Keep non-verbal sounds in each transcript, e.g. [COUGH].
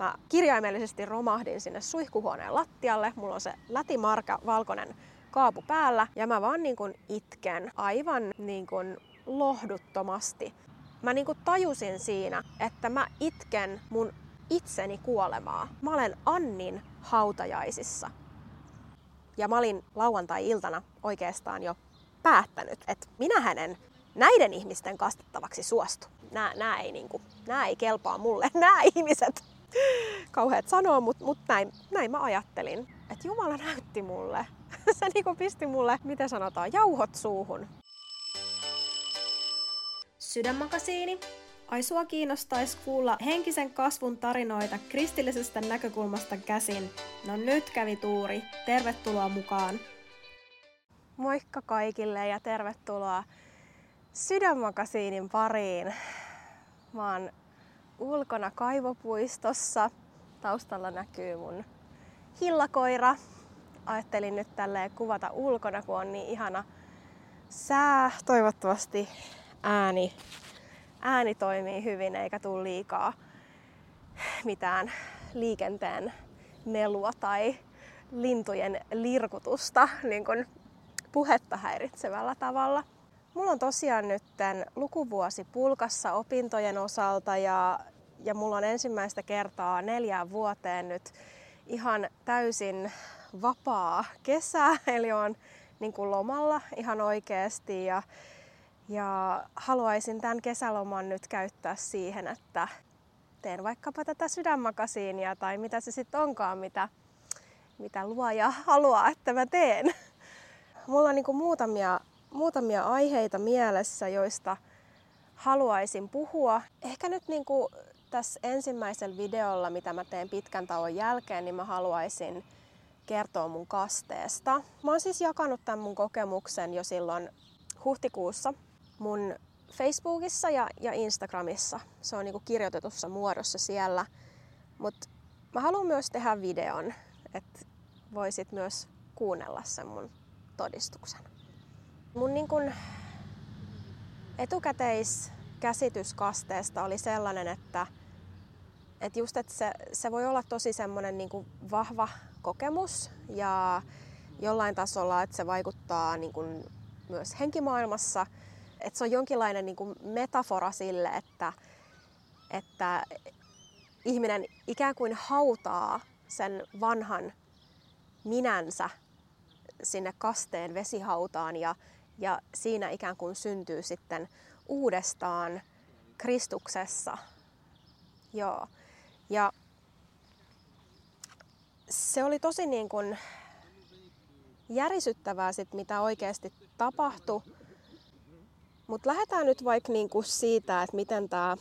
Mä kirjaimellisesti romahdin sinne suihkuhuoneen lattialle. Mulla on se lätimarka valkoinen kaapu päällä ja mä vaan niin kuin itken aivan niin kuin lohduttomasti. Mä niin kuin tajusin siinä, että mä itken mun itseni kuolemaa. Mä olen Annin hautajaisissa. Ja mä olin lauantai-iltana oikeastaan jo päättänyt, että minä hänen näiden ihmisten kastettavaksi suostu. Nää, nää, ei, niinku, nää ei kelpaa mulle, [LAUGHS] nämä ihmiset. [LAUGHS] Kauheat sanoa, mutta mut näin, näin mä ajattelin. Että Jumala näytti mulle. [LAUGHS] Se niinku pisti mulle, mitä sanotaan, jauhot suuhun. Sydänmakasiini. Ai sua kiinnostaisi kuulla henkisen kasvun tarinoita kristillisestä näkökulmasta käsin. No nyt kävi tuuri. Tervetuloa mukaan. Moikka kaikille ja tervetuloa Sydänmakasiinin pariin. Mä oon ulkona kaivopuistossa. Taustalla näkyy mun hillakoira. Ajattelin nyt tälleen kuvata ulkona, kun on niin ihana sää. Toivottavasti ääni, ääni toimii hyvin eikä tule liikaa mitään liikenteen melua tai lintujen lirkutusta niin kuin puhetta häiritsevällä tavalla. Mulla on tosiaan nyt lukuvuosi pulkassa opintojen osalta ja, ja mulla on ensimmäistä kertaa neljään vuoteen nyt ihan täysin vapaa kesä, [LAUGHS] eli on niin kuin lomalla ihan oikeasti ja, ja haluaisin tämän kesäloman nyt käyttää siihen, että teen vaikkapa tätä sydänmakasiinia tai mitä se sitten onkaan, mitä, mitä luoja haluaa, että mä teen. Mulla on niin kuin muutamia muutamia aiheita mielessä, joista haluaisin puhua. Ehkä nyt niin kuin tässä ensimmäisellä videolla, mitä mä teen pitkän tauon jälkeen, niin mä haluaisin kertoa mun kasteesta. Mä oon siis jakanut tämän mun kokemuksen jo silloin huhtikuussa mun Facebookissa ja, ja Instagramissa. Se on niinku kirjoitetussa muodossa siellä. Mutta mä haluan myös tehdä videon, että voisit myös kuunnella sen mun todistuksen. Mun niin kun etukäteiskäsitys kasteesta oli sellainen, että, että just että se, se voi olla tosi semmoinen niin vahva kokemus ja jollain tasolla, että se vaikuttaa niin kuin myös henkimaailmassa. Että se on jonkinlainen niin kuin metafora sille, että, että ihminen ikään kuin hautaa sen vanhan minänsä sinne kasteen vesihautaan ja, ja siinä ikään kuin syntyy sitten uudestaan Kristuksessa. Joo. Ja se oli tosi niin kuin järisyttävää sit, mitä oikeasti tapahtui. Mutta lähdetään nyt vaikka niin kuin siitä, että miten tämä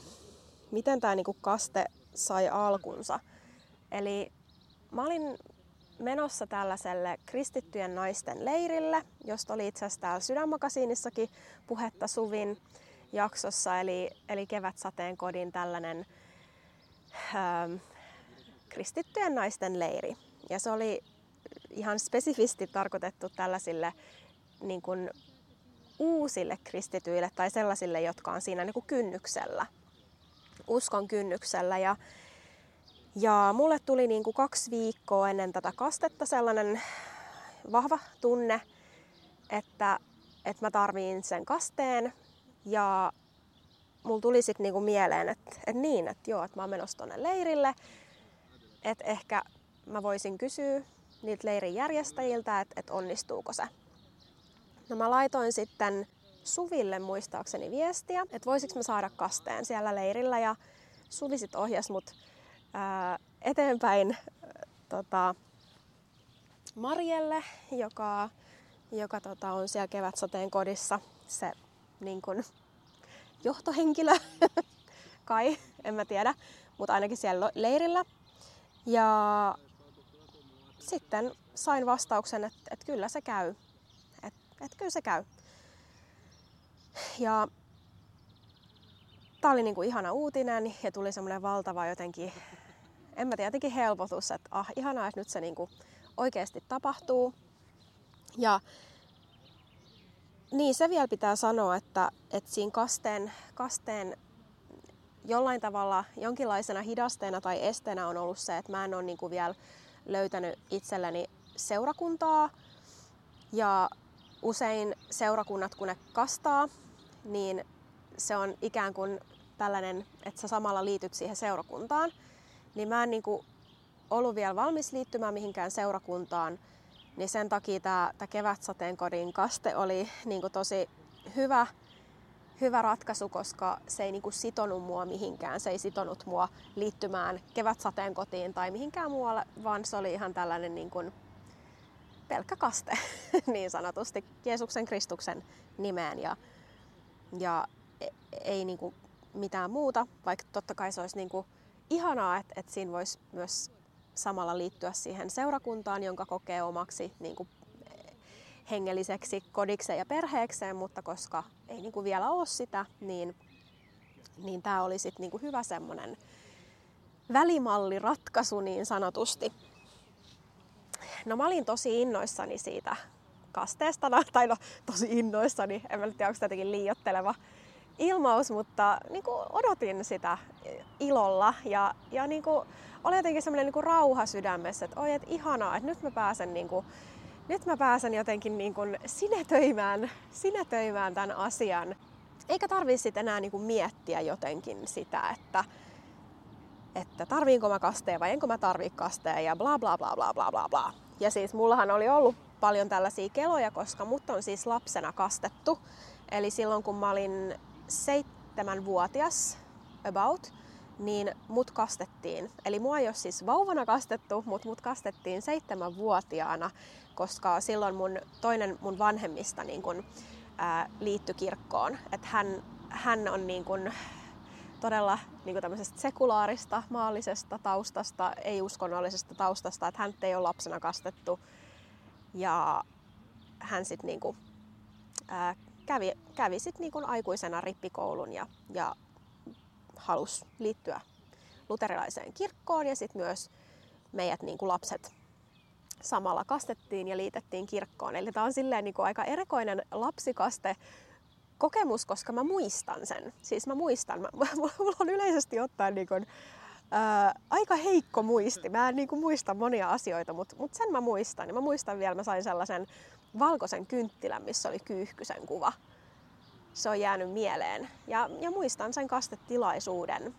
miten tää niin kuin kaste sai alkunsa. Eli mä olin menossa tällaiselle kristittyjen naisten leirille, josta oli itse asiassa täällä Sydänmakasiinissakin puhetta Suvin jaksossa, eli, eli Kevätsateen kodin tällainen ähm, kristittyjen naisten leiri. Ja se oli ihan spesifisti tarkoitettu tällaisille niin kuin uusille kristityille tai sellaisille, jotka on siinä niin kuin kynnyksellä, uskon kynnyksellä. Ja ja mulle tuli niin kuin kaksi viikkoa ennen tätä kastetta sellainen vahva tunne, että, että mä tarviin sen kasteen. Ja mulla tuli sitten niinku mieleen, että, että niin, että joo, että mä oon menossa tonne leirille. Että ehkä mä voisin kysyä niiltä leirin järjestäjiltä, että, että onnistuuko se. No mä laitoin sitten Suville muistaakseni viestiä, että voisiko mä saada kasteen siellä leirillä. Ja Suvi sitten ohjasi mut ää, eteenpäin tota, Marjelle, joka, joka tota, on siellä kevätsateen kodissa se niin kun, johtohenkilö, [LAUGHS] kai, en mä tiedä, mutta ainakin siellä leirillä. Ja sitten sain vastauksen, että, että kyllä se käy. Että, että kyllä se käy. Ja tämä oli niinku ihana uutinen ja tuli semmoinen valtava jotenkin en mä tiedä, jotenkin helpotus, että ah, ihanaa, että nyt se niinku oikeasti tapahtuu. Ja niin se vielä pitää sanoa, että, että siinä kasteen, kasteen jollain tavalla jonkinlaisena hidasteena tai esteenä on ollut se, että mä en ole niin kuin vielä löytänyt itselleni seurakuntaa. Ja usein seurakunnat, kun ne kastaa, niin se on ikään kuin tällainen, että sä samalla liityt siihen seurakuntaan. Niin mä en niin ollut vielä valmis liittymään mihinkään seurakuntaan, niin sen takia tämä, tämä kevätsateenkodin kaste oli niin tosi hyvä, hyvä ratkaisu, koska se ei niin sitonut mua mihinkään. Se ei sitonut mua liittymään kevätsateenkotiin tai mihinkään muualle, vaan se oli ihan tällainen niin pelkkä kaste [LAUGHS] niin sanotusti Jeesuksen Kristuksen nimeen. Ja, ja e, ei niin mitään muuta, vaikka totta kai se olisi niin kuin ihanaa, että, että siinä voisi myös samalla liittyä siihen seurakuntaan, jonka kokee omaksi niin kuin hengelliseksi kodikseen ja perheekseen, mutta koska ei niin kuin vielä ole sitä, niin, niin tämä oli sitten niin kuin hyvä semmoinen välimalliratkaisu niin sanotusti. No mä olin tosi innoissani siitä kasteesta, [LAUGHS] tai no tosi innoissani, en mä tiedä, onko jotenkin liiotteleva ilmaus, mutta niin kuin odotin sitä ilolla ja, ja niin kuin, oli jotenkin semmoinen niin kuin rauha sydämessä, että oi, että ihanaa, että nyt mä pääsen niin kuin, nyt mä pääsen jotenkin niin kuin sinetöimään, sinetöimään tämän asian. Eikä tarvitse sitten enää niin kuin miettiä jotenkin sitä, että, että tarviinko mä kasteen vai enkö mä tarvii kasteen ja bla bla bla bla bla bla bla. Ja siis mullahan oli ollut paljon tällaisia keloja, koska mut on siis lapsena kastettu. Eli silloin kun mä olin seitsemänvuotias about, niin mut kastettiin. Eli mua ei ole siis vauvana kastettu, mutta mut kastettiin seitsemänvuotiaana, koska silloin mun toinen mun vanhemmista niin kun, ää, liittyi kirkkoon. Että hän, hän on niin kun, todella niin kuin tämmöisestä sekulaarista, maallisesta taustasta, ei-uskonnollisesta taustasta, että hän ei ole lapsena kastettu. Ja hän sitten niin kävi, kävi sit niin aikuisena rippikoulun ja, ja halusi liittyä luterilaiseen kirkkoon ja sitten myös meidät niin kuin lapset samalla kastettiin ja liitettiin kirkkoon. Eli tämä on silleen niin kuin aika erikoinen lapsikaste kokemus, koska mä muistan sen. Siis mä muistan, mä, [LAUGHS] mulla on yleisesti ottaen niin kuin, ää, aika heikko muisti. Mä en niin kuin muista monia asioita, mutta mut sen mä muistan. Ja mä muistan vielä, mä sain sellaisen valkoisen kynttilän, missä oli kyyhkysen kuva. Se on jäänyt mieleen. Ja, ja muistan sen kastetilaisuuden.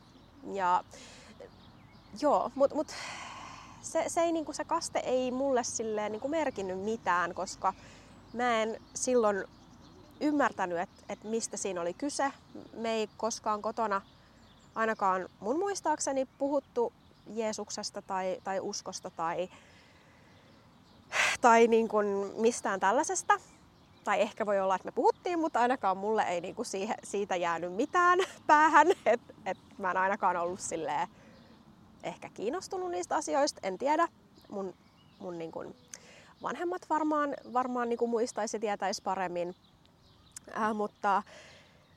Ja joo, mutta mut, se, se, ei, niinku, se kaste ei mulle silleen niinku merkinnyt mitään, koska mä en silloin ymmärtänyt, että, että mistä siinä oli kyse. Me ei koskaan kotona ainakaan mun muistaakseni puhuttu Jeesuksesta tai, tai uskosta tai, tai niin kuin mistään tällaisesta. Tai ehkä voi olla, että me puhuttiin, mutta ainakaan mulle ei niin kuin siihen, siitä jäänyt mitään [LAUGHS] päähän. Että et mä en ainakaan ollut silleen ehkä kiinnostunut niistä asioista, en tiedä. Mun, mun niin kuin vanhemmat varmaan, varmaan niin kuin muistaisi ja tietäisi paremmin. Äh, mutta,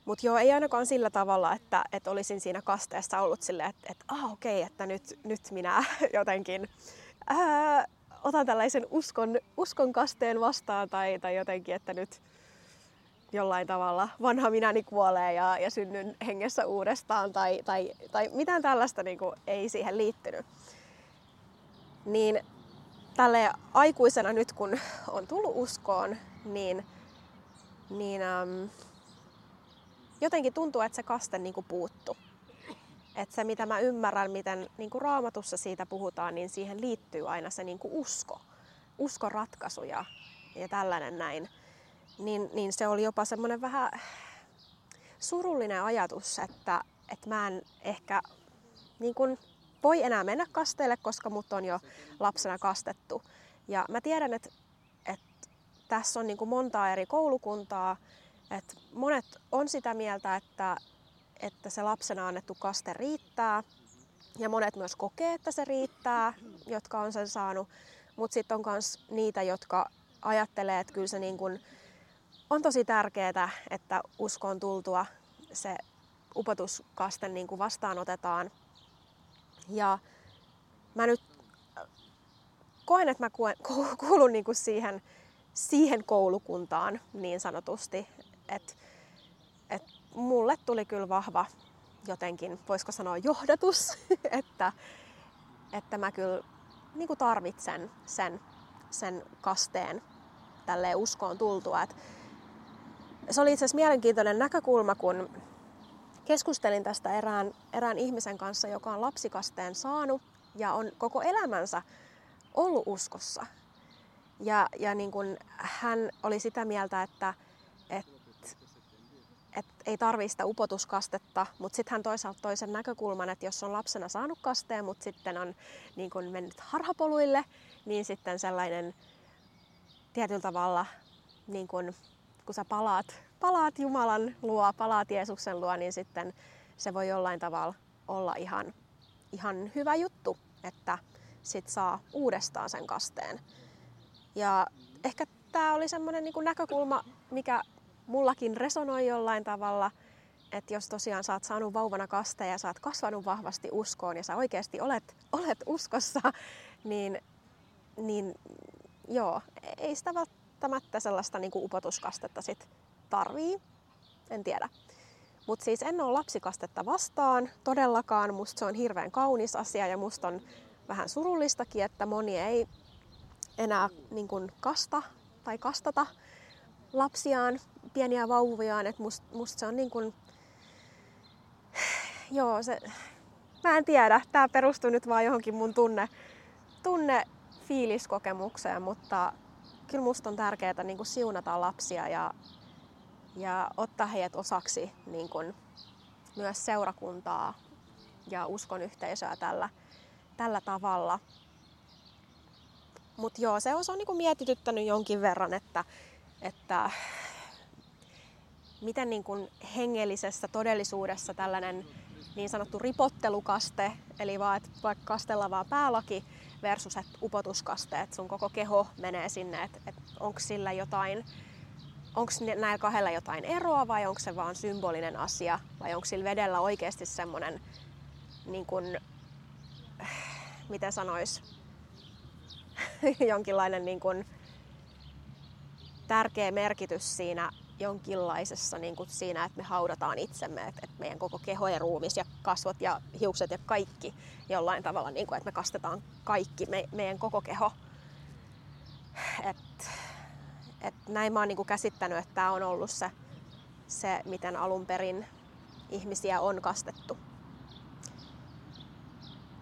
mutta joo, ei ainakaan sillä tavalla, että, että olisin siinä kasteessa ollut silleen, että, että ah, okei, okay, että nyt, nyt minä [LAUGHS] jotenkin ää, äh, otan tällaisen uskon, uskon kasteen vastaan tai, tai jotenkin, että nyt jollain tavalla vanha minäni kuolee ja, ja synnyn hengessä uudestaan tai, tai, tai mitään tällaista niin kuin, ei siihen liittynyt. Niin tälle aikuisena nyt kun on tullut uskoon, niin niin ähm, jotenkin tuntuu, että se kaste niin kuin puuttu. Että se, mitä mä ymmärrän, miten niin kuin raamatussa siitä puhutaan, niin siihen liittyy aina se niin kuin usko. Uskon ratkaisu ja, tällainen näin. Niin, niin se oli jopa semmoinen vähän surullinen ajatus, että, että mä en ehkä niin kuin voi enää mennä kasteelle, koska mut on jo lapsena kastettu. Ja mä tiedän, että tässä on niin kuin montaa eri koulukuntaa. Et monet on sitä mieltä, että, että se lapsena annettu kaste riittää. Ja monet myös kokee, että se riittää, jotka on sen saanut. Mutta sitten on myös niitä, jotka ajattelee, että kyllä se niin kuin on tosi tärkeää, että uskoon tultua se upotuskaste niin kuin vastaanotetaan. Ja mä nyt koen, että mä [LAUGHS] kuulun niin siihen siihen koulukuntaan niin sanotusti. Että et mulle tuli kyllä vahva, jotenkin, voisiko sanoa johdatus, [LAUGHS] että, että mä kyllä niin kuin tarvitsen sen, sen kasteen tälleen uskoon tultua. Et se oli itse asiassa mielenkiintoinen näkökulma, kun keskustelin tästä erään, erään ihmisen kanssa, joka on lapsikasteen saanut ja on koko elämänsä ollut uskossa. Ja, ja niin kun hän oli sitä mieltä, että, että ei tarvitse sitä upotuskastetta, mutta sitten hän toisaalta toisen näkökulman, että jos on lapsena saanut kasteen, mutta sitten on niin kun mennyt harhapoluille, niin sitten sellainen tietyllä tavalla, niin kun, kun sä palaat, palaat Jumalan luo, palaat Jeesuksen luo, niin sitten se voi jollain tavalla olla ihan, ihan hyvä juttu, että sit saa uudestaan sen kasteen. Ja ehkä tämä oli semmoinen niin näkökulma, mikä mullakin resonoi jollain tavalla, että jos tosiaan sä oot saanut vauvana kasteen ja sä oot kasvanut vahvasti uskoon ja sä oikeasti olet, olet uskossa, niin, niin joo, ei sitä välttämättä sellaista niin kuin upotuskastetta sit tarvii. En tiedä. Mutta siis en ole lapsikastetta vastaan todellakaan. Musta se on hirveän kaunis asia ja musta on vähän surullistakin, että moni ei enää niin kuin kasta tai kastata lapsiaan, pieniä vauviaan. Että must, musta se on niin kuin... [SIGHS] Joo, se... Mä en tiedä. Tää perustuu nyt vaan johonkin mun tunne, tunne fiiliskokemukseen, mutta kyllä musta on tärkeää niin kuin siunata lapsia ja, ja ottaa heidät osaksi niin kuin myös seurakuntaa ja uskon yhteisöä tällä, tällä tavalla. Mutta joo, se on, se on niin kuin mietityttänyt jonkin verran, että, että miten niin kuin hengellisessä todellisuudessa tällainen niin sanottu ripottelukaste, eli vaan, että vaikka kastella vaan päälaki, versus että upotuskaste, että sun koko keho menee sinne, että, että onko sillä jotain, onko näillä kahdella jotain eroa vai onko se vaan symbolinen asia vai onko sillä vedellä oikeasti semmoinen, niin kuin, [SIGHS] miten sanois, [LAUGHS] jonkinlainen niin kuin, tärkeä merkitys siinä jonkinlaisessa niin kuin siinä, että me haudataan itsemme, että, että meidän koko keho ja ruumis ja kasvot ja hiukset ja kaikki jollain tavalla, niin kuin, että me kastetaan kaikki, me, meidän koko keho. Et, et näin mä oon niin kuin käsittänyt, että tämä on ollut se, se, miten alun perin ihmisiä on kastettu.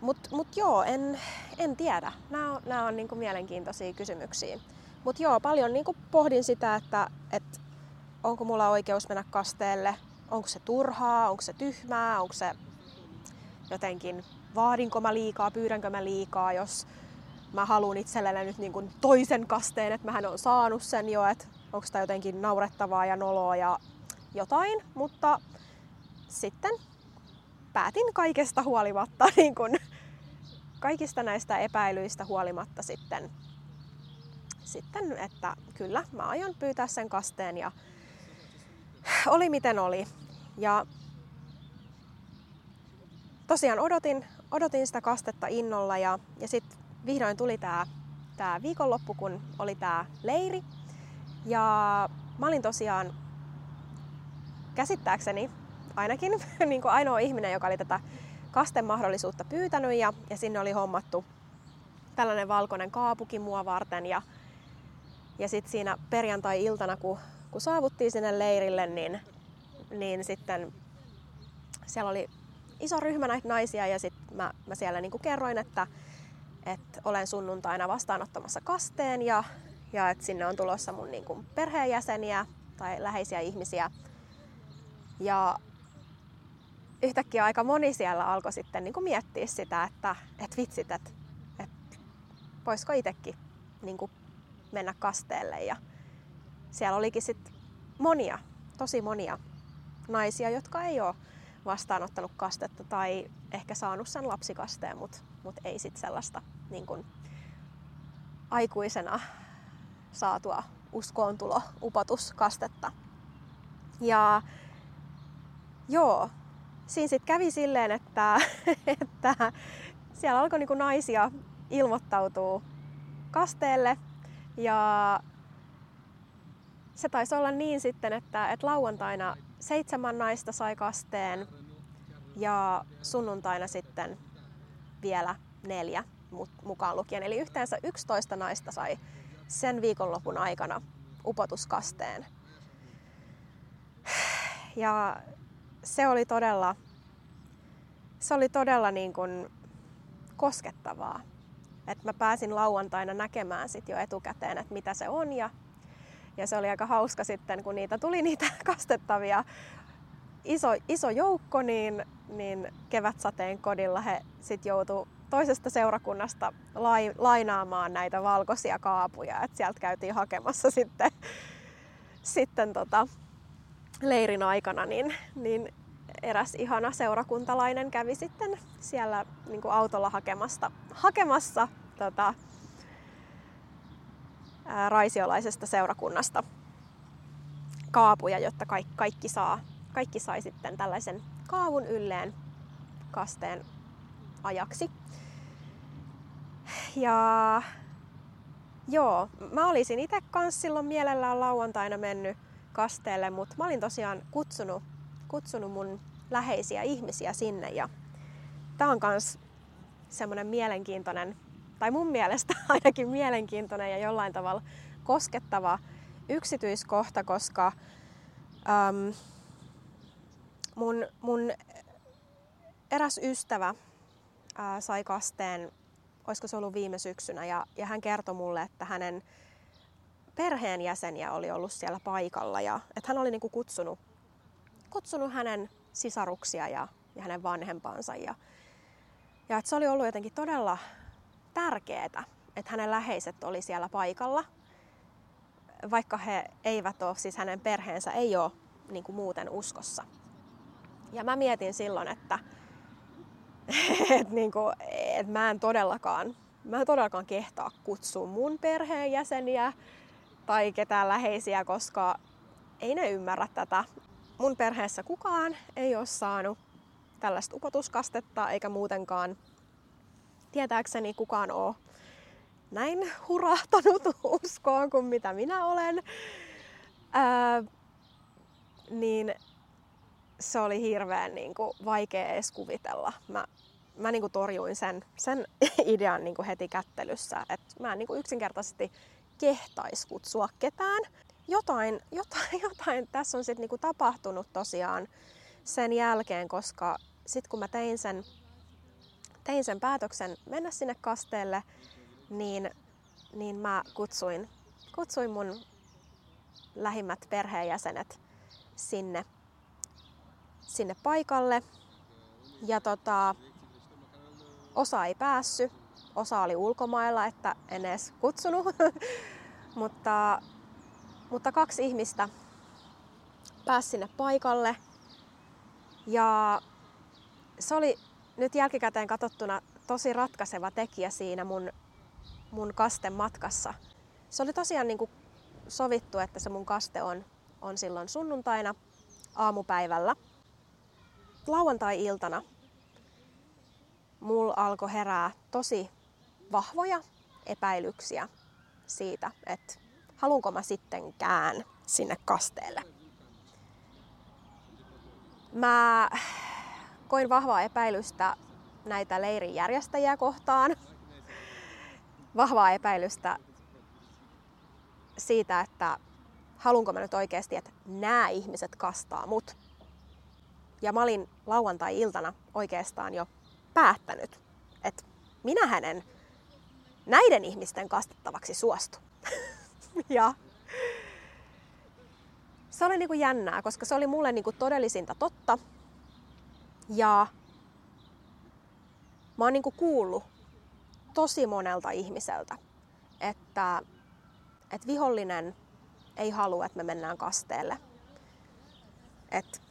Mutta mut joo, en, en tiedä. Nämä on, nämä on niin kuin mielenkiintoisia kysymyksiä. Mutta joo, paljon niin kuin pohdin sitä, että, että onko mulla oikeus mennä kasteelle, onko se turhaa, onko se tyhmää, onko se jotenkin, vaadinko mä liikaa, pyydänkö mä liikaa, jos mä haluan itselleni nyt niin kuin toisen kasteen, että mähän on saanut sen jo, että onko sitä jotenkin naurettavaa ja noloa ja jotain, mutta sitten päätin kaikesta huolimatta, [LAUGHS] niin kuin, kaikista näistä epäilyistä huolimatta sitten, sitten, että kyllä mä aion pyytää sen kasteen ja [SIGHS] oli miten oli. Ja tosiaan odotin, odotin sitä kastetta innolla ja, ja sitten vihdoin tuli tämä tää viikonloppu, kun oli tämä leiri. Ja mä olin tosiaan käsittääkseni ainakin [LAUGHS] niin kuin ainoa ihminen, joka oli tätä kasten mahdollisuutta pyytänyt ja, ja sinne oli hommattu tällainen valkoinen kaapuki mua varten ja, ja sitten siinä perjantai-iltana, kun kun saavuttiin sinne leirille, niin, niin sitten siellä oli iso ryhmä näitä naisia ja sitten mä, mä siellä niin kuin kerroin, että, että olen sunnuntaina vastaanottamassa kasteen ja, ja että sinne on tulossa mun niin kuin perheenjäseniä tai läheisiä ihmisiä. Ja yhtäkkiä aika moni siellä alkoi sitten niin kuin miettiä sitä, että, että vitsit, että, että voisiko itsekin niin kuin mennä kasteelle. Ja, siellä olikin sitten monia, tosi monia naisia, jotka ei ole vastaanottanut kastetta tai ehkä saanut sen lapsikasteen, mutta mut ei sitten sellaista niin kun, aikuisena saatua uskoontulo, upotuskastetta. Ja joo, siinä sitten kävi silleen, että, [LAUGHS] että siellä alkoi niinku naisia ilmoittautua kasteelle ja se taisi olla niin sitten, että, että lauantaina seitsemän naista sai kasteen ja sunnuntaina sitten vielä neljä mukaan lukien. Eli yhteensä 11 naista sai sen viikonlopun aikana upotuskasteen. Ja se oli todella, se oli todella niin kuin koskettavaa. Että mä pääsin lauantaina näkemään sit jo etukäteen, että mitä se on. Ja, ja se oli aika hauska sitten, kun niitä tuli niitä [LAUGHS] kastettavia iso, iso joukko, niin, niin kevätsateen kodilla he sitten joutu toisesta seurakunnasta lai, lainaamaan näitä valkoisia kaapuja. Et sieltä käytiin hakemassa [LAUGHS] sitten, sitten tota, leirin aikana, niin, niin eräs ihana seurakuntalainen kävi sitten siellä niin autolla hakemasta, hakemassa tota, raisiolaisesta seurakunnasta kaapuja, jotta kaikki, kaikki, saa, kaikki sai sitten tällaisen kaavun ylleen kasteen ajaksi. Ja joo, mä olisin itse kanssa silloin mielellään lauantaina mennyt kasteelle, mutta mä olin tosiaan kutsunut, kutsunut mun läheisiä ihmisiä sinne ja tää on kans semmonen mielenkiintoinen, tai mun mielestä [LAUGHS] ainakin mielenkiintoinen ja jollain tavalla koskettava yksityiskohta, koska äm, mun, mun eräs ystävä ää, sai kasteen, olisiko se ollut viime syksynä, ja, ja hän kertoi mulle, että hänen perheenjäseniä oli ollut siellä paikalla ja että hän oli niinku kutsunut, kutsunut hänen sisaruksia ja, ja hänen vanhempansa. Ja, ja että se oli ollut jotenkin todella tärkeää, että hänen läheiset oli siellä paikalla, vaikka he eivät ole, siis hänen perheensä ei ole niin kuin muuten uskossa. Ja mä mietin silloin, että [LAUGHS] et niin kuin, et mä en todellakaan, mä en todellakaan kehtaa kutsua mun perheenjäseniä tai ketään läheisiä, koska ei ne ymmärrä tätä. Mun perheessä kukaan ei ole saanut tällaista upotuskastetta eikä muutenkaan tietääkseni kukaan ole näin hurahtanut [LAUGHS] uskoon kuin mitä minä olen. Ää, niin se oli hirveän niin kuin, vaikea edes kuvitella. Mä, mä niin kuin, torjuin sen, sen [LAUGHS] idean niin kuin, heti kättelyssä. Et mä niin kuin, yksinkertaisesti kehtais kutsua ketään. Jotain, jotain, [LAUGHS] jotain tässä on sitten niinku tapahtunut tosiaan sen jälkeen, koska sitten kun mä tein sen, tein sen päätöksen mennä sinne kasteelle, niin, niin mä kutsuin, kutsuin mun lähimmät perheenjäsenet sinne, sinne paikalle. Ja tota, osa ei päässyt, osa oli ulkomailla, että en edes kutsunut. [LAUGHS] mutta, mutta kaksi ihmistä pääsi sinne paikalle. Ja se oli nyt jälkikäteen katsottuna tosi ratkaiseva tekijä siinä mun, mun kasten matkassa. Se oli tosiaan niin kuin sovittu, että se mun kaste on, on silloin sunnuntaina aamupäivällä. Lauantai-iltana mulla alkoi herää tosi vahvoja epäilyksiä siitä, että haluanko mä sittenkään sinne kasteelle. Mä koin vahvaa epäilystä näitä leirin järjestäjiä kohtaan. Vahvaa epäilystä siitä, että haluanko mä nyt oikeasti, että nämä ihmiset kastaa mut. Ja mä olin lauantai-iltana oikeastaan jo päättänyt, että minä hänen näiden ihmisten kastettavaksi suostu. [LAUGHS] ja se oli niinku jännää, koska se oli mulle niinku todellisinta totta. Ja mä oon niinku kuullut tosi monelta ihmiseltä, että, että vihollinen ei halua, että me mennään kasteelle. Et,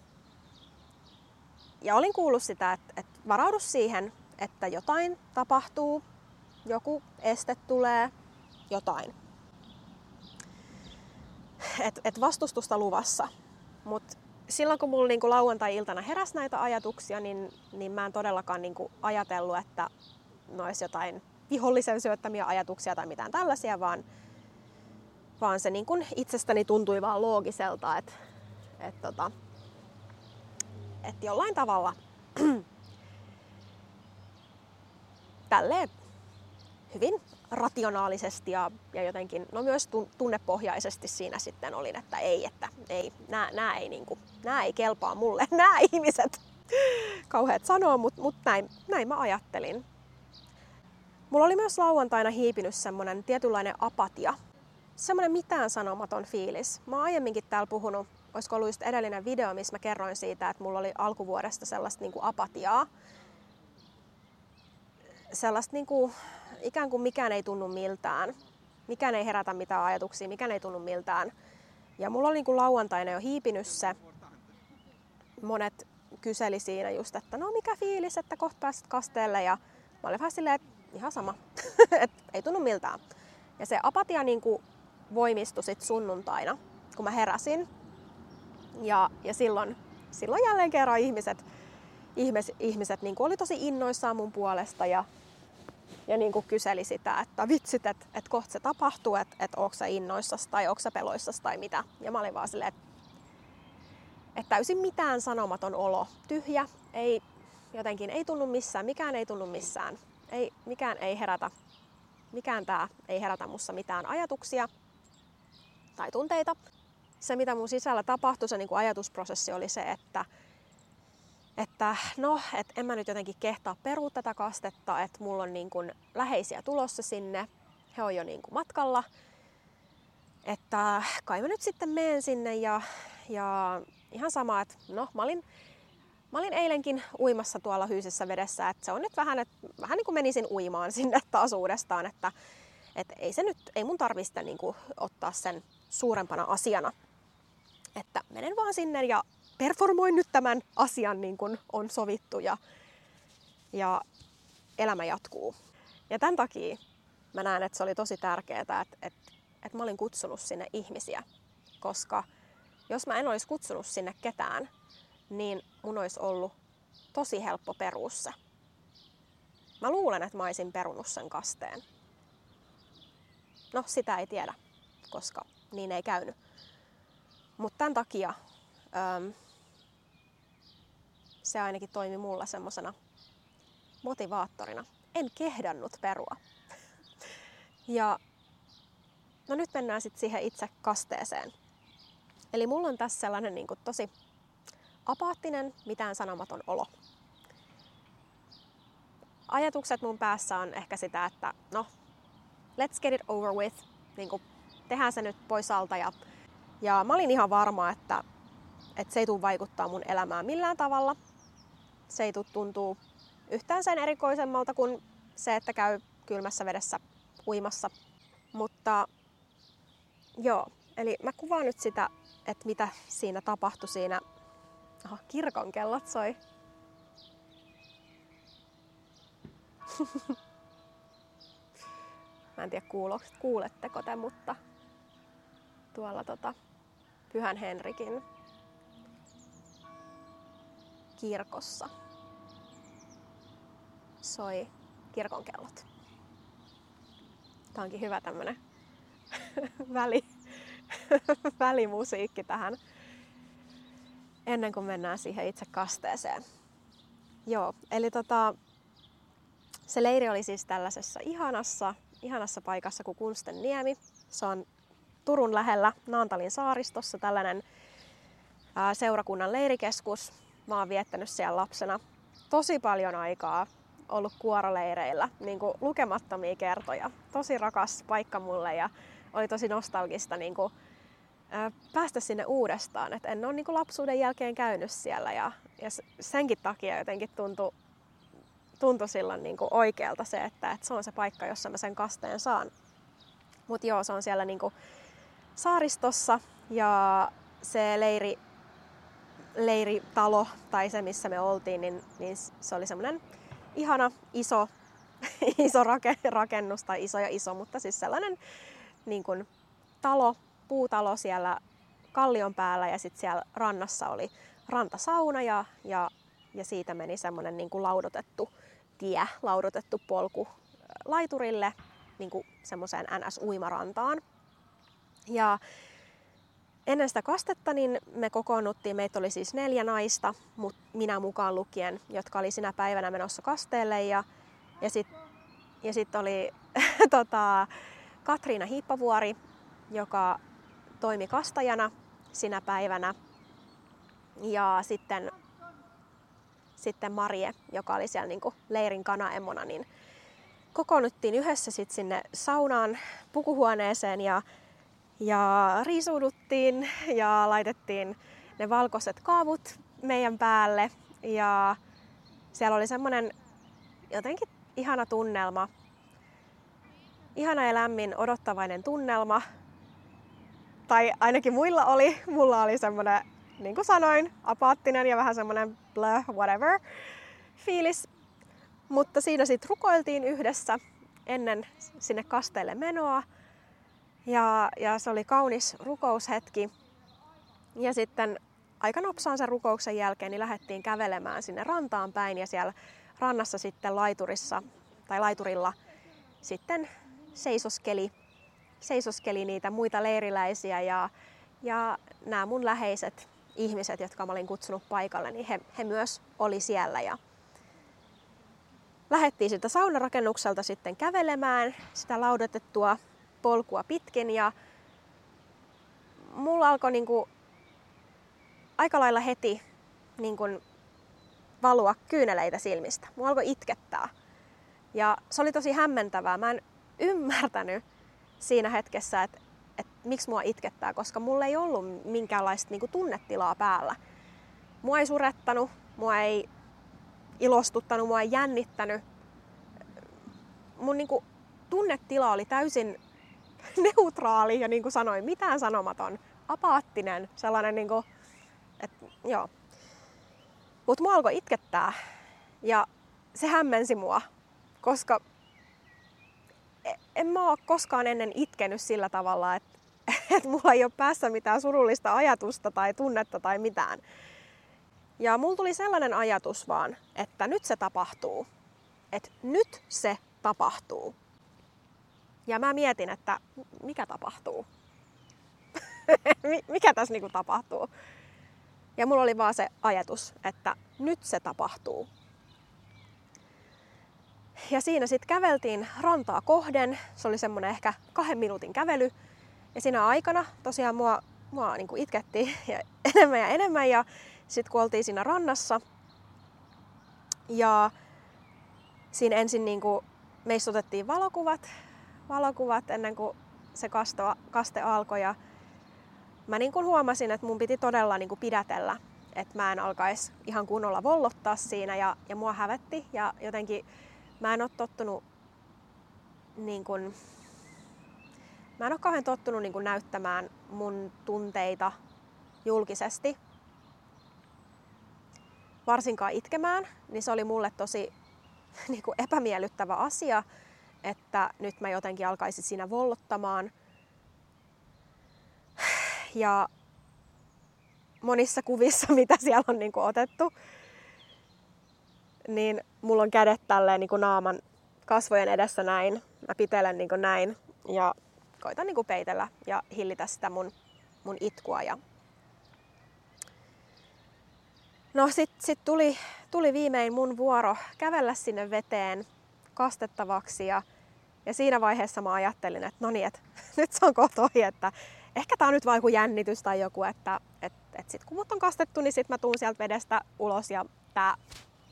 ja olin kuullut sitä, että, että varaudu siihen, että jotain tapahtuu, joku este tulee, jotain. Et, et vastustusta luvassa. Mutta silloin kun mulla niinku lauantai-iltana heräsi näitä ajatuksia, niin, niin mä en todellakaan niinku ajatellut, että ne olisi jotain vihollisen syöttämiä ajatuksia tai mitään tällaisia, vaan, vaan se niinku itsestäni tuntui vaan loogiselta, että et tota, et jollain tavalla [CLEARS THROAT] tälleen hyvin rationaalisesti ja, ja jotenkin, no myös tunnepohjaisesti siinä sitten olin, että ei, että ei, nämä, ei, niin kuin, nämä ei kelpaa mulle, [LAUGHS] nämä ihmiset. [LAUGHS] Kauheat sanoa, mutta mut näin, näin mä ajattelin. Mulla oli myös lauantaina hiipinyt semmonen tietynlainen apatia. Semmoinen mitään sanomaton fiilis. Mä oon aiemminkin täällä puhunut, olisiko ollut just edellinen video, missä mä kerroin siitä, että mulla oli alkuvuodesta sellaista niin kuin apatiaa. Sellaista niin kuin, ikään kuin mikään ei tunnu miltään. Mikään ei herätä mitään ajatuksia, mikään ei tunnu miltään. Ja mulla oli niin kuin lauantaina jo hiipinyt se. Monet kyseli siinä just, että no mikä fiilis, että kohta pääset kasteelle. Ja mä olin vähän silleen, että ihan sama. [LAUGHS] Et ei tunnu miltään. Ja se apatia niin kuin voimistui sit sunnuntaina, kun mä heräsin. Ja, ja silloin, silloin jälleen kerran ihmiset, ihmiset, ihmiset niin kuin oli tosi innoissaan mun puolesta ja, ja niin kuin kyseli sitä, että vitsit, että, että kohta se tapahtuu, että, että onko sä innoissas tai onko sä peloissas tai mitä. Ja mä olin vaan silleen, että, että täysin mitään sanomaton olo. Tyhjä, ei, jotenkin ei tunnu missään, mikään ei tunnu missään ei, mikään ei herätä, mikään tää ei herätä mussa mitään ajatuksia tai tunteita. Se, mitä mun sisällä tapahtui, se niin kuin ajatusprosessi oli se, että, että no, et en mä nyt jotenkin kehtaa perua tätä kastetta, että mulla on niin kuin läheisiä tulossa sinne, he on jo niin matkalla, että kai mä nyt sitten menen sinne ja, ja ihan sama, että no mä olin Mä olin eilenkin uimassa tuolla hyysessä vedessä, että se on nyt vähän, että vähän niin kuin menisin uimaan [LAUGHS] sinne taas uudestaan, että, että ei se nyt, ei mun tarvista niin kuin ottaa sen suurempana asiana. Että menen vaan sinne ja performoin nyt tämän asian niin kuin on sovittu ja, ja elämä jatkuu. Ja tämän takia mä näen, että se oli tosi tärkeää, että, että, että mä olin kutsunut sinne ihmisiä, koska jos mä en olisi kutsunut sinne ketään, niin mun olisi ollut tosi helppo peruussa. Mä luulen, että mä olisin perunut sen kasteen. No, sitä ei tiedä, koska niin ei käynyt. Mutta tämän takia öm, se ainakin toimi mulla semmosena motivaattorina. En kehdannut perua. Ja no nyt mennään sitten siihen itse kasteeseen. Eli mulla on tässä sellainen niin kuin tosi apaattinen, mitään sanomaton olo. Ajatukset mun päässä on ehkä sitä, että no, let's get it over with. Niin kuin, tehdään se nyt pois alta. Ja, ja mä olin ihan varma, että, että se ei tule vaikuttaa mun elämään millään tavalla. Se ei tule tuntuu yhtään sen erikoisemmalta kuin se, että käy kylmässä vedessä uimassa. Mutta joo, eli mä kuvaan nyt sitä, että mitä siinä tapahtui siinä Oho, kirkon kellot soi. [LAUGHS] Mä en tiedä kuuletteko te, mutta tuolla tota, Pyhän Henrikin kirkossa soi kirkonkellot. Tää onkin hyvä tämmönen [LAUGHS] väli, [LAUGHS] välimusiikki tähän ennen kuin mennään siihen itse kasteeseen. Joo, eli tota, se leiri oli siis tällaisessa ihanassa, ihanassa paikassa kuin Kunsten niemi. Se on Turun lähellä Naantalin saaristossa tällainen ää, seurakunnan leirikeskus. Mä oon viettänyt siellä lapsena tosi paljon aikaa, ollut kuoroleireillä niin kuin lukemattomia kertoja. Tosi rakas paikka mulle ja oli tosi nostalgista niin kuin päästä sinne uudestaan. Et en ole niin lapsuuden jälkeen käynyt siellä ja, ja senkin takia jotenkin tuntui, tuntui silloin niin oikealta se, että, että se on se paikka, jossa mä sen kasteen saan. Mutta joo, se on siellä niin saaristossa ja se leiri, leiritalo tai se, missä me oltiin, niin, niin se oli semmoinen ihana iso, [LAUGHS] iso rakennus tai iso ja iso, mutta siis sellainen niin kuin, talo, puutalo siellä kallion päällä ja sitten siellä rannassa oli rantasauna ja, ja, ja siitä meni semmoinen niin kuin laudotettu tie, laudotettu polku laiturille niin kuin semmoiseen NS-uimarantaan. Ja ennen sitä kastetta niin me kokoonnuttiin, meitä oli siis neljä naista, mut minä mukaan lukien, jotka oli sinä päivänä menossa kasteelle. Ja, ja sitten ja sit oli [LAUGHS] tota, Katriina Hiippavuori, joka toimi kastajana sinä päivänä. Ja sitten, sitten Marie, joka oli siellä niin leirin kanaemona, niin kokoonnuttiin yhdessä sit sinne saunaan pukuhuoneeseen ja, ja riisuuduttiin ja laitettiin ne valkoiset kaavut meidän päälle. Ja siellä oli semmoinen jotenkin ihana tunnelma, ihana ja lämmin odottavainen tunnelma. Tai ainakin muilla oli. Mulla oli semmoinen, niin kuin sanoin, apaattinen ja vähän semmoinen blah, whatever fiilis. Mutta siinä sitten rukoiltiin yhdessä ennen sinne kasteelle menoa. Ja, ja se oli kaunis rukoushetki. Ja sitten aika nopsaan sen rukouksen jälkeen niin lähdettiin kävelemään sinne rantaan päin ja siellä rannassa sitten laiturissa tai laiturilla sitten seisoskeli, seisoskeli niitä muita leiriläisiä ja, ja nämä mun läheiset ihmiset, jotka mä olin kutsunut paikalle, niin he, he myös oli siellä. Ja lähettiin siltä saunarakennukselta sitten kävelemään sitä laudotettua polkua pitkin ja mulla alkoi niinku aika lailla heti niin kuin valua kyyneleitä silmistä. Mulla alkoi itkettää. Ja se oli tosi hämmentävää. Mä en ymmärtänyt siinä hetkessä, että, että miksi mua itkettää, koska mulla ei ollut minkäänlaista niin kuin, tunnetilaa päällä. Mua ei surettanut, mua ei ilostuttanut, mua ei jännittänyt. Mun niin kuin, tunnetila oli täysin [LAUGHS] neutraali ja niin kuin sanoin, mitään sanomaton, apaattinen, sellainen niin kuin, että joo. Mutta mua alkoi itkettää ja se hämmensi mua, koska en mä ole koskaan ennen itkenyt sillä tavalla, että, [LAUGHS] että mulla ei ole päässä mitään surullista ajatusta tai tunnetta tai mitään. Ja mulla tuli sellainen ajatus vaan, että nyt se tapahtuu. Että nyt se tapahtuu. Ja mä mietin, että mikä tapahtuu. [LAUGHS] mikä tässä niinku tapahtuu. Ja mulla oli vaan se ajatus, että nyt se tapahtuu. Ja siinä sitten käveltiin rantaa kohden. Se oli semmoinen ehkä kahden minuutin kävely. Ja siinä aikana tosiaan mua, mua niin kuin itketti [LAUGHS] ja enemmän ja enemmän. Ja sitten kun oltiin siinä rannassa ja siinä ensin niin kuin meistä otettiin valokuvat, valokuvat ennen kuin se kasto, kaste alkoi. Ja mä niin kuin huomasin, että mun piti todella niin kuin pidätellä, että mä en alkaisi ihan kunnolla vollottaa siinä. Ja, ja mua hävetti ja jotenkin mä en ole tottunut niin kun, mä en ole kauhean tottunut niin kun näyttämään mun tunteita julkisesti. Varsinkaan itkemään, niin se oli mulle tosi [LAUGHS] niin kuin epämiellyttävä asia, että nyt mä jotenkin alkaisin siinä vollottamaan. [SIGHS] Ja monissa kuvissa, [LAUGHS] mitä siellä on niin kuin otettu, niin mulla on kädet tälleen niin kuin naaman kasvojen edessä näin. Mä pitelen niin kuin näin ja koitan niin kuin peitellä ja hillitä sitä mun, mun itkua. Ja... No sit, sit tuli, tuli viimein mun vuoro kävellä sinne veteen kastettavaksi ja, ja siinä vaiheessa mä ajattelin, että no niin, että [LAUGHS] nyt se on kohta ohi, että ehkä tää on nyt vain joku jännitys tai joku, että et, et sit kun mut on kastettu, niin sit mä tuun sieltä vedestä ulos ja tää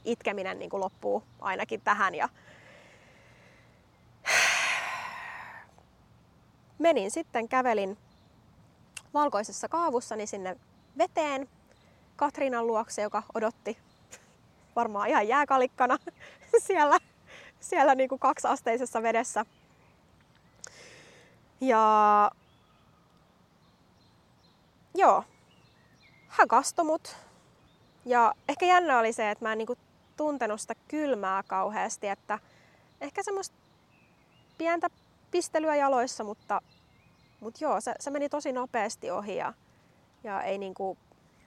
itkeminen niin kuin loppuu ainakin tähän. Ja menin sitten, kävelin valkoisessa kaavussani sinne veteen Katriinan luokse, joka odotti varmaan ihan jääkalikkana [LAUGHS] siellä, siellä niin kuin kaksiasteisessa vedessä. Ja joo, hän kastoi mut. Ja ehkä jännä oli se, että mä en niinku tuntenut sitä kylmää kauheasti, että ehkä semmoista pientä pistelyä jaloissa, mutta, mutta joo, se, se meni tosi nopeasti ohi ja, ja ei niinku,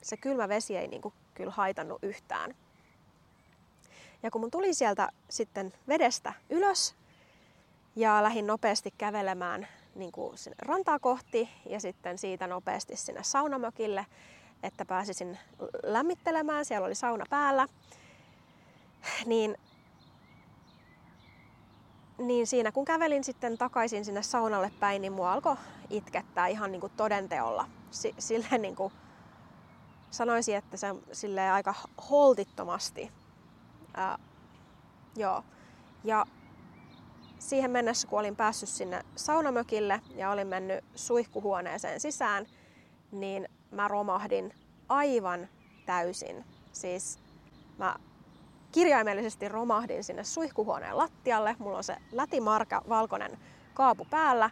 se kylmä vesi ei niinku kyllä haitannut yhtään. Ja kun mun tuli sieltä sitten vedestä ylös ja lähdin nopeasti kävelemään niin kuin sinne rantaa kohti ja sitten siitä nopeasti sinne saunamökille, että pääsisin lämmittelemään. Siellä oli sauna päällä. [LAUGHS] Niin, niin siinä kun kävelin sitten takaisin sinne saunalle päin, niin mua alkoi itkettää ihan niin kuin todenteolla. S- silleen niin kuin sanoisin, että se sille aika holtittomasti. Ää, joo. Ja siihen mennessä, kun olin päässyt sinne saunamökille ja olin mennyt suihkuhuoneeseen sisään, niin mä romahdin aivan täysin. Siis mä kirjaimellisesti romahdin sinne suihkuhuoneen lattialle. Mulla on se lätimarka valkoinen kaapu päällä.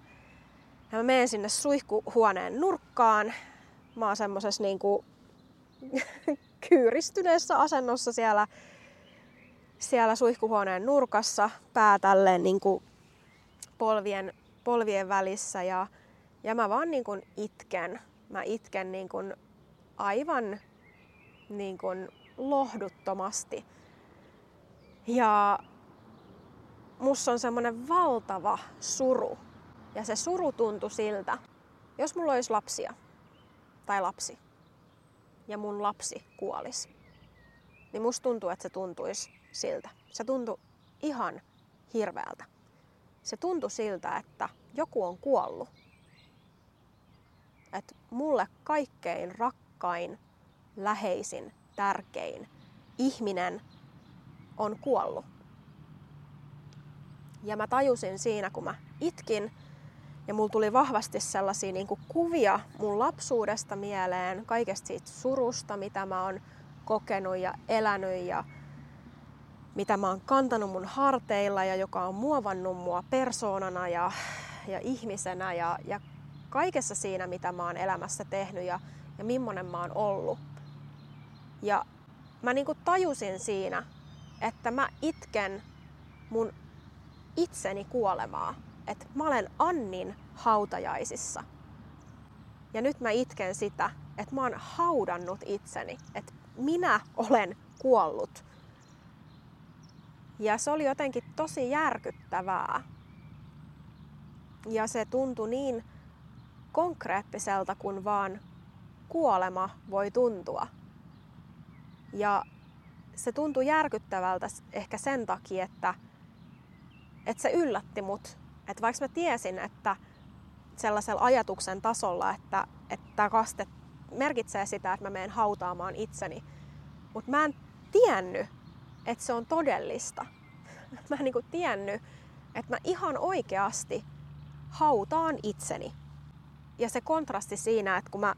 Ja mä menen sinne suihkuhuoneen nurkkaan. Mä oon semmosessa niinku [LAUGHS] kyyristyneessä asennossa siellä, siellä suihkuhuoneen nurkassa, pää tälleen niin kuin polvien, polvien välissä ja, ja mä vaan niin kuin itken. Mä itken niin kuin aivan niin kuin lohduttomasti. Ja musta on semmoinen valtava suru. Ja se suru tuntui siltä, jos mulla olisi lapsia tai lapsi, ja mun lapsi kuolisi, niin musta tuntuu, että se tuntuisi siltä. Se tuntui ihan hirveältä. Se tuntui siltä, että joku on kuollut. Että mulle kaikkein rakkain, läheisin, tärkein ihminen on kuollut. Ja mä tajusin siinä, kun mä itkin, ja mulla tuli vahvasti sellaisia niin kuin kuvia mun lapsuudesta mieleen, kaikesta siitä surusta, mitä mä oon kokenut ja elänyt ja mitä mä oon kantanut mun harteilla ja joka on muovannut mua persoonana ja, ja ihmisenä ja, ja kaikessa siinä, mitä mä oon elämässä tehnyt ja, ja millainen mä oon ollut. Ja mä niin kuin tajusin siinä, että mä itken mun itseni kuolemaa että mä olen Annin hautajaisissa. Ja nyt mä itken sitä, että mä oon haudannut itseni, että minä olen kuollut. Ja se oli jotenkin tosi järkyttävää. Ja se tuntui niin konkreettiselta kuin vaan kuolema voi tuntua. Ja se tuntui järkyttävältä ehkä sen takia, että, että se yllätti mut että vaikka mä tiesin, että sellaisella ajatuksen tasolla, että, että kaste merkitsee sitä, että mä menen hautaamaan itseni, mutta mä en tiennyt, että se on todellista. [LAUGHS] Mä en niinku tiennyt, että mä ihan oikeasti hautaan itseni. Ja se kontrasti siinä, että kun mä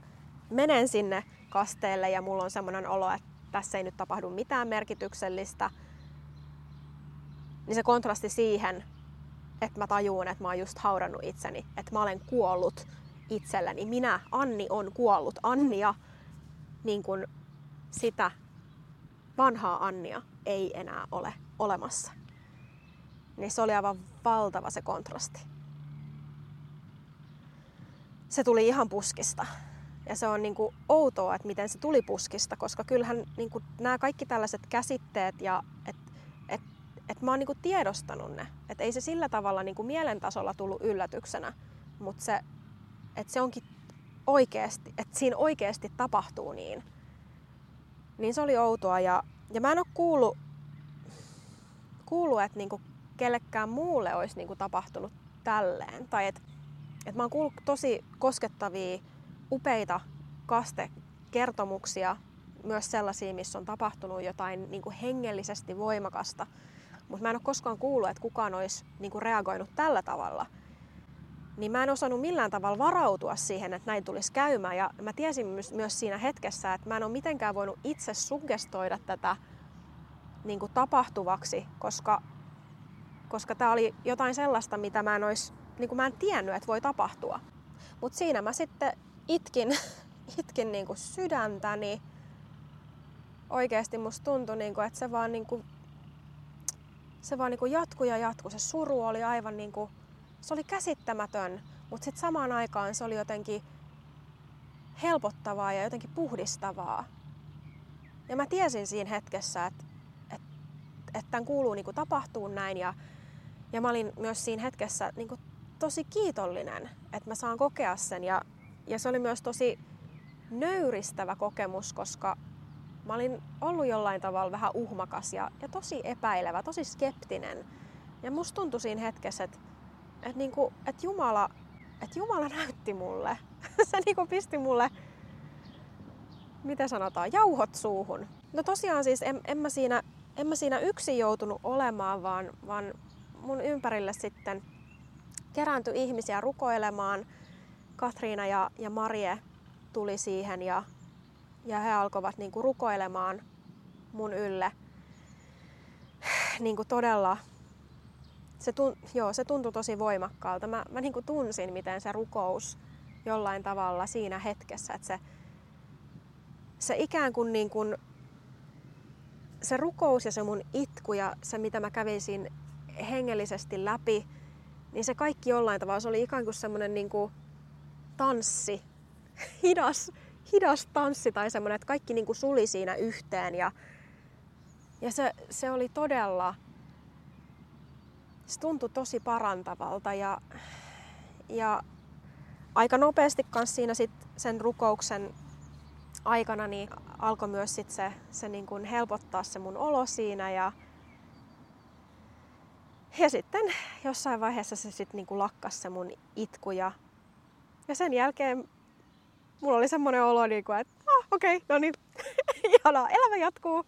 menen sinne kasteelle ja mulla on semmoinen olo, että tässä ei nyt tapahdu mitään merkityksellistä, niin se kontrasti siihen, että mä tajuun, että mä oon just haudannut itseni, että mä olen kuollut itselleni. Minä, Anni, on kuollut. Annia, niin kuin sitä vanhaa Annia ei enää ole olemassa. Niin se oli aivan valtava se kontrasti. Se tuli ihan puskista. Ja se on niin kuin outoa, että miten se tuli puskista, koska kyllähän niin kuin nämä kaikki tällaiset käsitteet ja että että mä oon niinku tiedostanut ne. Että ei se sillä tavalla niinku mielen tasolla tullut yllätyksenä, mutta se, että se onkin oikeasti, että siinä oikeasti tapahtuu niin. Niin se oli outoa ja, ja mä en ole kuullut, kuullut että niinku kellekään muulle olisi niinku tapahtunut tälleen. Tai että et mä oon kuullut tosi koskettavia, upeita kastekertomuksia, myös sellaisia, missä on tapahtunut jotain niin kuin hengellisesti voimakasta – mutta mä en ole koskaan kuullut, että kukaan olisi niin kuin reagoinut tällä tavalla. Niin mä en osannut millään tavalla varautua siihen, että näin tulisi käymään. Ja mä tiesin myös siinä hetkessä, että mä en ole mitenkään voinut itse suggestoida tätä niin kuin tapahtuvaksi, koska, koska tämä oli jotain sellaista, mitä mä en olisi, niin kuin mä en tiennyt, että voi tapahtua. Mutta siinä mä sitten itkin, [LAUGHS] itkin niin kuin sydäntäni. Oikeasti musta tuntui, niin kuin, että se vaan niin kuin se vaan niin jatkui ja jatkui. Se suru oli aivan niin kuin, se oli käsittämätön, mutta sitten samaan aikaan se oli jotenkin helpottavaa ja jotenkin puhdistavaa. Ja mä tiesin siinä hetkessä, että, että, tämän kuuluu niin kuin tapahtuu näin ja, ja mä olin myös siinä hetkessä niin kuin tosi kiitollinen, että mä saan kokea sen. Ja, ja se oli myös tosi nöyristävä kokemus, koska mä olin ollut jollain tavalla vähän uhmakas ja, ja tosi epäilevä, tosi skeptinen. Ja musta tuntui siinä hetkessä, että, että, niinku, että, Jumala, että Jumala näytti mulle. [LAUGHS] se niinku pisti mulle, mitä sanotaan, jauhot suuhun. No tosiaan siis en, en, mä, siinä, en mä siinä yksin joutunut olemaan, vaan, vaan mun ympärille sitten kerääntyi ihmisiä rukoilemaan. Katriina ja, ja Marie tuli siihen ja, ja he alkoivat niinku rukoilemaan mun ylle. Niinku todella, se, tun, joo, se tuntui tosi voimakkaalta. Mä, mä niinku tunsin, miten se rukous jollain tavalla siinä hetkessä, että se, se ikään kuin, niin kuin se rukous ja se mun itku ja se, mitä mä kävisin hengellisesti läpi, niin se kaikki jollain tavalla, se oli ikään kuin semmoinen niin kuin tanssi, [LAUGHS] hidas, hidas tanssi tai semmoinen, että kaikki niin kuin suli siinä yhteen ja, ja se, se oli todella, se tuntui tosi parantavalta ja, ja aika nopeasti kanssa siinä sit sen rukouksen aikana niin alkoi myös sit se, se niin kuin helpottaa se mun olo siinä ja, ja sitten jossain vaiheessa se sitten niin lakkas se mun itku ja, ja sen jälkeen mulla oli semmoinen olo, niin kuin, että ah, okei, okay, no niin, [LAUGHS] ihanaa, elämä jatkuu.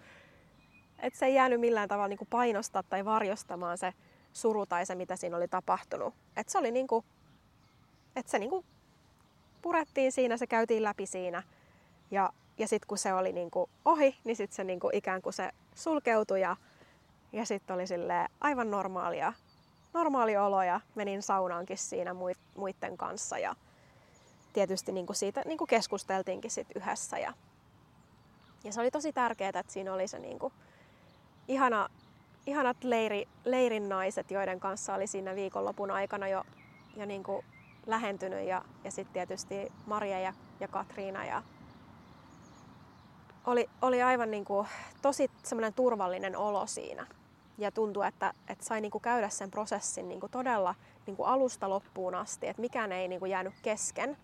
Että se ei jäänyt millään tavalla niin kuin painostaa tai varjostamaan se suru tai se, mitä siinä oli tapahtunut. Että se oli niin kuin, että se niin kuin purettiin siinä, se käytiin läpi siinä. Ja, ja sitten kun se oli niin kuin ohi, niin sitten se niin kuin ikään kuin se sulkeutui ja, ja sitten oli aivan normaalia, normaali olo ja menin saunaankin siinä muiden kanssa. Ja, tietysti niin kuin siitä niin kuin keskusteltiinkin sit yhdessä. Ja, ja se oli tosi tärkeää, että siinä oli se niin kuin ihana, ihanat leiri, leirin naiset, joiden kanssa oli siinä viikonlopun aikana jo, jo niin kuin lähentynyt. Ja, ja sitten tietysti Maria ja, ja Katriina. Ja oli, oli aivan niin kuin tosi semmoinen turvallinen olo siinä. Ja tuntui, että, että sai niin kuin käydä sen prosessin niin kuin todella niin kuin alusta loppuun asti, että mikään ei niin kuin jäänyt kesken